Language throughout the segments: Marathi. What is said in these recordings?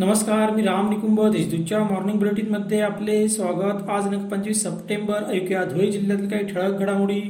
नमस्कार मी राम निकुंभ देशदूतच्या मॉर्निंग बुलेटिनमध्ये आपले स्वागत. आज दिनांक पंचवीस सप्टेंबर ऐकूया धुळे जिल्ह्यातील काही ठळक घडामोडी.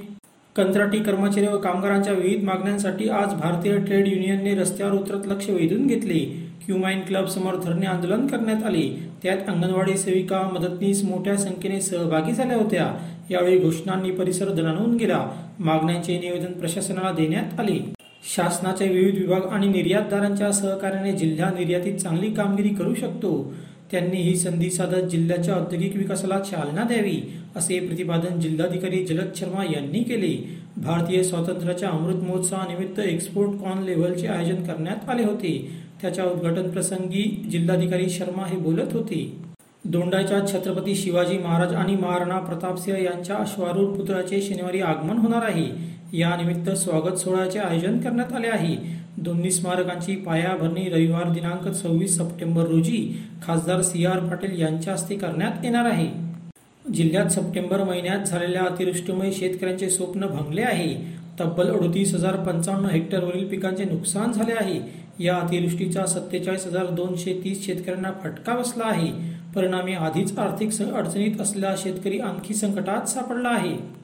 कंत्राटी कर्मचारी व कामगारांच्या विविध मागण्यांसाठी आज भारतीय ट्रेड युनियनने रस्त्यावर उतरत लक्ष वेधून घेतले. क्युमाइन क्लब समोर धरणे आंदोलन करण्यात आले. त्यात अंगणवाडी सेविका मदतनीस मोठ्या संख्येने सहभागी झाल्या होत्या. यावेळी घोषणांनी परिसर दणाणून गेला. मागण्यांचे निवेदन प्रशासनाला देण्यात आले. शासनाचे विविध विभाग आणि निर्यातदारांच्या सहकार्याने जिल्हा निर्यातीत चांगली कामगिरी करू शकतो त्यांनी ही संधी साधत जिल्ह्याच्या औद्योगिक विकासाला चालना द्यावी असे प्रतिपादन जिल्हाधिकारी जलद शर्मा यांनी केले. भारतीय स्वातंत्र्याच्या अमृत महोत्सवानिमित्त एक्सपोर्ट कॉन लेव्हलचे आयोजन करण्यात आले होते. त्याच्या उद्घाटन प्रसंगी जिल्हाधिकारी शर्मा हे बोलत होते. दोंडाच्या छत्रपती शिवाजी महाराज आणि महाराणा प्रतापसिंह यांच्या अश्वारूढ पुतळ्याचे शनिवारी आगमन होणार आहे. यानिमित्त स्वागत सोहळ्याचे आयोजन करण्यात आले आहे. दोन्ही स्मारकांची पायाभरणी रविवार दिनांक सव्वीस सप्टेंबर रोजी खासदार सी आर पाटील यांच्या हस्ते करण्यात येणार आहे. जिल्ह्यात सप्टेंबर महिन्यात झालेल्या अतिवृष्टीमुळे शेतकऱ्यांचे स्वप्न भंगले आहे. तब्बल अडतीस हजार पंचावन्न हेक्टरवरील पिकांचे नुकसान झाले आहे. या अतिवृष्टीचा सत्तेचाळीस हजार दोनशे तीस शेतकऱ्यांना फटका बसला आहे. परिणामी आधीच आर्थिक स- अडचणीत असलेला शेतकरी आणखी संकटात सापडला आहे.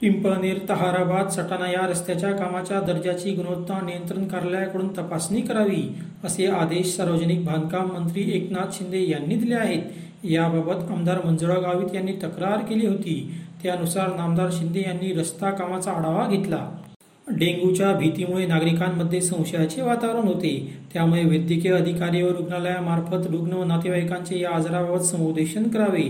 पिंपळनेर तहाराबाद सटाणा या रस्त्याच्या कामाच्या दर्जाची गुणवत्ता नियंत्रण कार्यालयाकडून तपासणी करावी असे आदेश सार्वजनिक बांधकाम मंत्री एकनाथ शिंदे यांनी दिले आहेत. याबाबत आमदार मंजुळा गावित यांनी तक्रार केली होती. त्यानुसार नामदार शिंदे यांनी रस्ता कामाचा आढावा घेतला. डेंग्यूच्या भीतीमुळे नागरिकांमध्ये संशयाचे वातावरण होते. त्यामुळे वैद्यकीय अधिकारी व रुग्णालयामार्फत रुग्ण व नातेवाईकांचे या आजाराबाबत समुपदेशन करावे.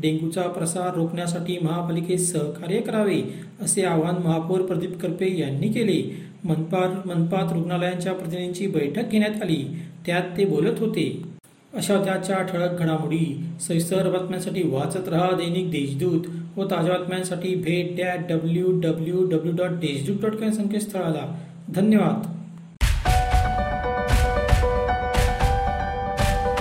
डेंग्यूचा प्रसार रोखण्यासाठी महापालिकेस सहकार्य करावे असे आवाहन महापौर प्रदीप करपे यांनी केले. मनपात मनपात रुग्णालयांच्या प्रतिनिधींची बैठक घेण्यात आली. त्यात ते बोलत होते. अशा त्याच्या ठळक घडामोडी सविस्तर बातम्यांसाठी वाचत रहा दैनिक देशदूत व ताज्या बातम्यांसाठी भेट that W W W dot Deshdoot dot com संकेतस्थळाला. धन्यवाद.